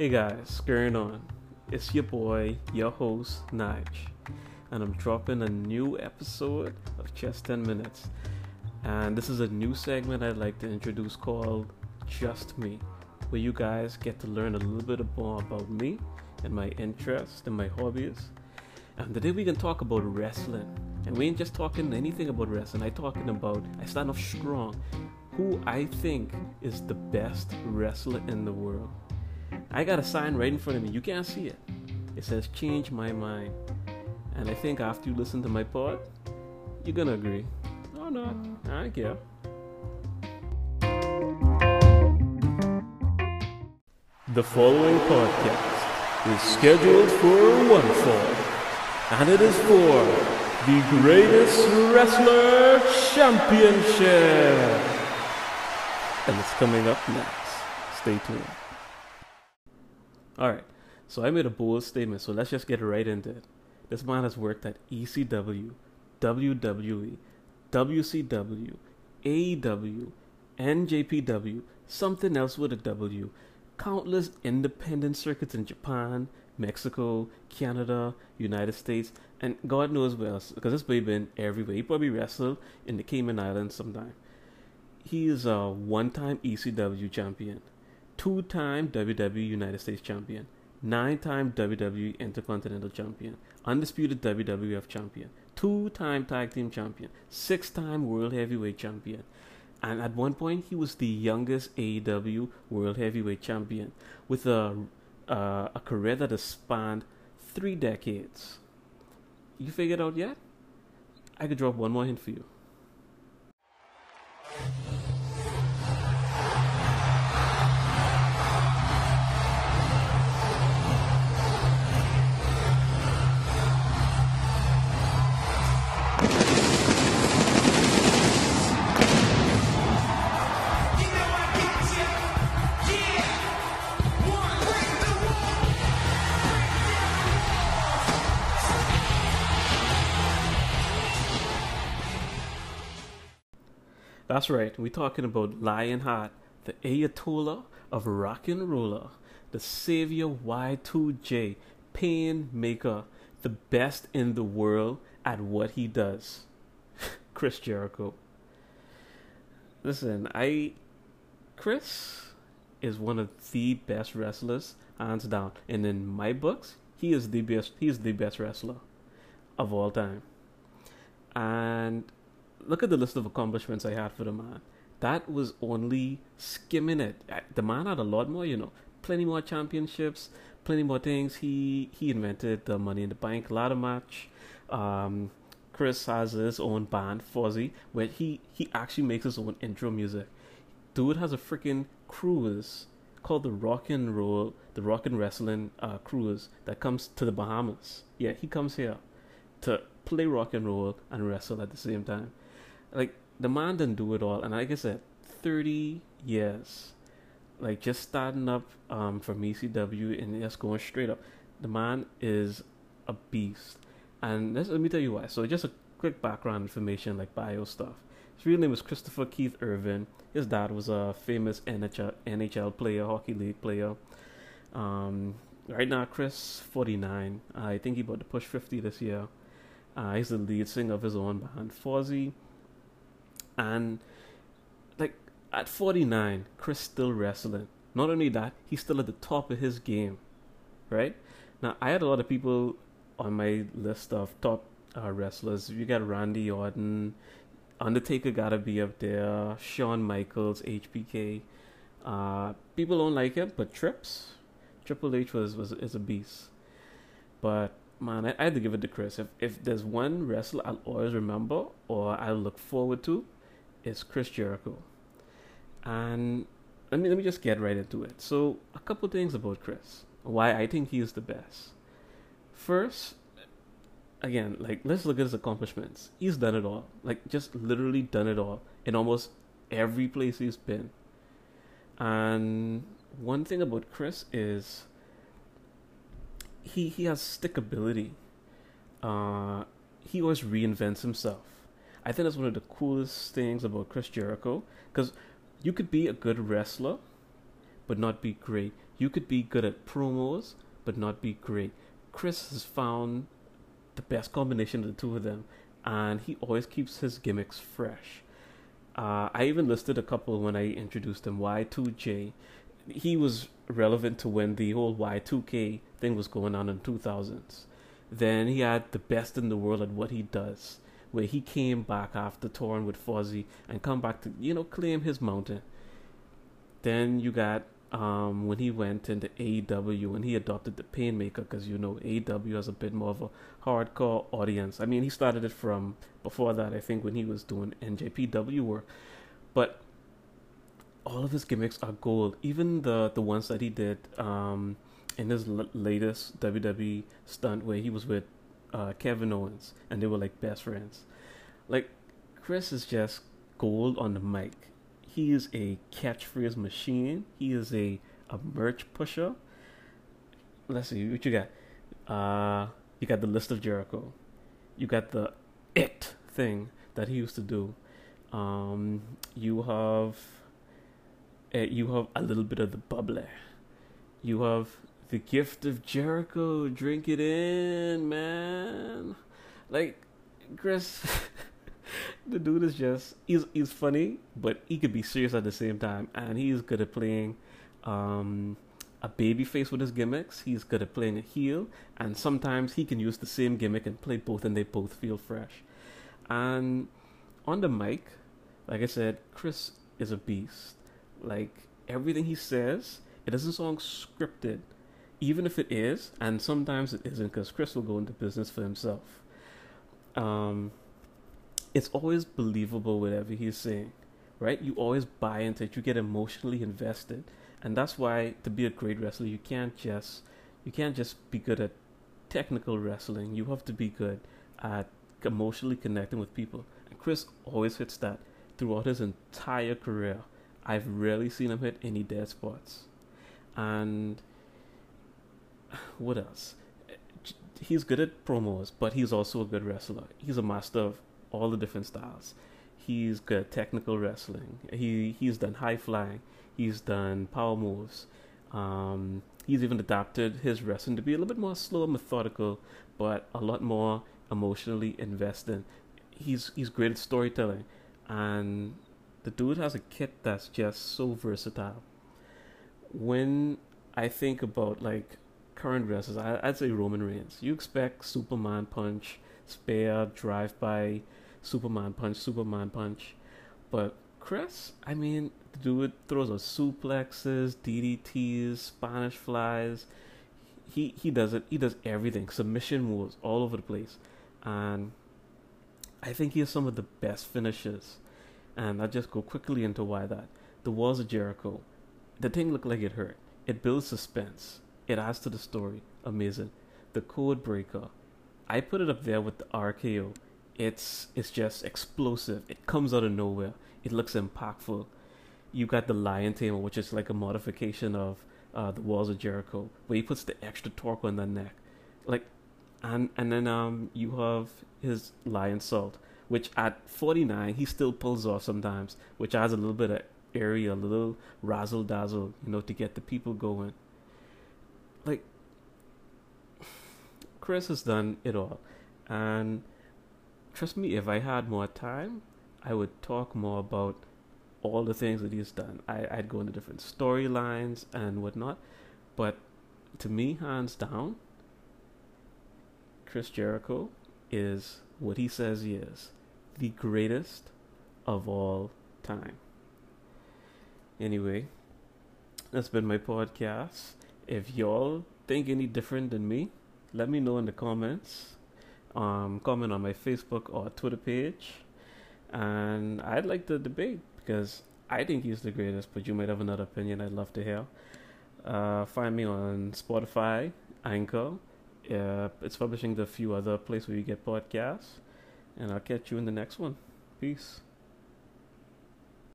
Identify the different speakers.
Speaker 1: Hey guys, going on? It's your boy, your host, Nige, and I'm dropping a new episode of Just 10 Minutes. And this is a new segment I'd like to introduce called Just Me, where you guys get to learn a little bit more about me and my interests and my hobbies. And today we can talk about wrestling. And we ain't just talking anything about wrestling, I talking about I stand off strong who I think is the best wrestler in the world. I got a sign right in front of me. You can't see it. It says change my mind. And I think after you listen to my pod, you're gonna agree. Oh, or not. I don't care. The following podcast is scheduled for one fall, and it is for the Greatest Wrestler Championship. And it's coming up next. Stay tuned. Alright, so I made a bold statement, so let's just get right into it. This man has worked at ECW, WWE, WCW, AEW, NJPW, something else with a W, countless independent circuits in Japan, Mexico, Canada, United States, and God knows where else, because this baby been everywhere. He probably wrestled in the Cayman Islands sometime. He is a one time ECW champion, two time WWE United States champion, nine time WWE Intercontinental champion, undisputed WWF champion, two time tag team champion, six time World Heavyweight champion. And at one point, he was the youngest AEW World Heavyweight champion with a, uh, a career that has spanned three decades. You figured out yet? I could drop one more hint for you. That's right, we're talking about Lionheart, the Ayatollah of rock and roller, the savior Y2J, pain maker, the best in the world at what he does. Chris Jericho. Listen, I Chris is one of the best wrestlers, hands down. And in my books, he is the best he is the best wrestler of all time. And look at the list of accomplishments I had for the man. That was only skimming it. The man had a lot more, you know, plenty more championships, plenty more things. He he invented the Money in the Bank ladder match. Um, Chris has his own band, Fozzy, where he he actually makes his own intro music. Dude has a freaking cruise called the Rock and Roll, the Rock and Wrestling uh, Cruise that comes to the Bahamas. Yeah, he comes here to play rock and roll and wrestle at the same time like the man didn't do it all, and like I said, thirty years, like just starting up um from ECW and just going straight up. The man is a beast, and let me tell you why. So just a quick background information, like bio stuff. His real name was Christopher Keith Irvine. His dad was a famous NHL NHL player, hockey league player. Um, right now, Chris, 49. I think he about to push 50 this year. Uh, he's the lead singer of his own band, Fozzy and like at 49, Chris still wrestling. Not only that, he's still at the top of his game, right? Now, I had a lot of people on my list of top uh, wrestlers. You got Randy Orton, Undertaker gotta be up there, Shawn Michaels, HBK. Uh, people don't like him, but Trips, Triple H was, was is a beast. But man, I, I had to give it to Chris. If if there's one wrestler I'll always remember or I'll look forward to, is Chris Jericho. And let me let me just get right into it. So a couple things about Chris. Why I think he is the best. First, again, like let's look at his accomplishments. He's done it all. Like just literally done it all in almost every place he's been. And one thing about Chris is he he has stickability. Uh, he always reinvents himself. I think that's one of the coolest things about Chris Jericho because you could be a good wrestler, but not be great. You could be good at promos, but not be great. Chris has found the best combination of the two of them, and he always keeps his gimmicks fresh. Uh, I even listed a couple when I introduced him. Y2J, he was relevant to when the whole Y2K thing was going on in 2000s. Then he had the best in the world at what he does, where he came back after touring with Fozzy and come back to you know claim his mountain. Then you got um, when he went into AEW and he adopted the Painmaker because you know AEW has a bit more of a hardcore audience. I mean, he started it from before that, I think, when he was doing NJPW work, but all of his gimmicks are gold. Even the the ones that he did um, in his l- latest WWE stunt where he was with uh, Kevin Owens and they were like best friends. Like Chris is just gold on the mic. He is a catchphrase machine. He is a a merch pusher. Let's see what you got. Uh, you got the list of Jericho. You got the it thing that he used to do. Um, you have uh, you have a little bit of the bubbly. You have the gift of Jericho. Drink it in, man. Like Chris, the dude is just he's he's funny, but he could be serious at the same time, and he's good at playing um, a baby face with his gimmicks. He's good at playing a heel, and sometimes he can use the same gimmick and play both, and they both feel fresh. And on the mic, like I said, Chris is a beast. Like everything he says, it doesn't sound scripted, even if it is, and sometimes it isn't, because Chris will go into business for himself. Um, it's always believable whatever he's saying, right? You always buy into it. You get emotionally invested, and that's why to be a great wrestler, you can't just you can't just be good at technical wrestling. You have to be good at emotionally connecting with people. And Chris always hits that throughout his entire career. I've rarely seen him hit any dead spots. And what else? He's good at promos, but he's also a good wrestler. He's a master of all the different styles. He's good at technical wrestling. He he's done high flying. He's done power moves. Um, he's even adapted his wrestling to be a little bit more slow and methodical, but a lot more emotionally invested. He's he's great at storytelling, and the dude has a kit that's just so versatile. When I think about like current wrestlers, I, would say Roman Reigns. You expect Superman punch, spear, drive by, Superman punch, Superman punch, but Chris, I mean, the dude throws a suplexes, DDTs, Spanish flies. He he does it. He does everything. Submission moves all over the place, and I think he has some of the best finishes and I'll just go quickly into why that. The walls of Jericho. The thing looked like it hurt. It builds suspense. It adds to the story. Amazing. The code breaker. I put it up there with the RKO. It's it's just explosive. It comes out of nowhere. It looks impactful. You got the Lion Tamer, which is like a modification of uh, the Walls of Jericho, where he puts the extra torque on the neck, like, and and then um you have his Lionsault, which at 49 he still pulls off sometimes, which adds a little bit of area, a little razzle dazzle, you know, to get the people going. Like, Chris has done it all, and trust me, if I had more time, I would talk more about all the things that he's done. I, I'd go into different storylines and whatnot, but to me, hands down, Chris Jericho is what he says he is the greatest of all time. Anyway, that's been my podcast. If y'all think any different than me, let me know in the comments. Um, comment on my Facebook or Twitter page. And I'd like to debate because I think he's the greatest, but you might have another opinion I'd love to hear. Uh, find me on Spotify, Anchor. Uh, it's publishing the few other places where you get podcasts. And I'll catch you in the next one. Peace.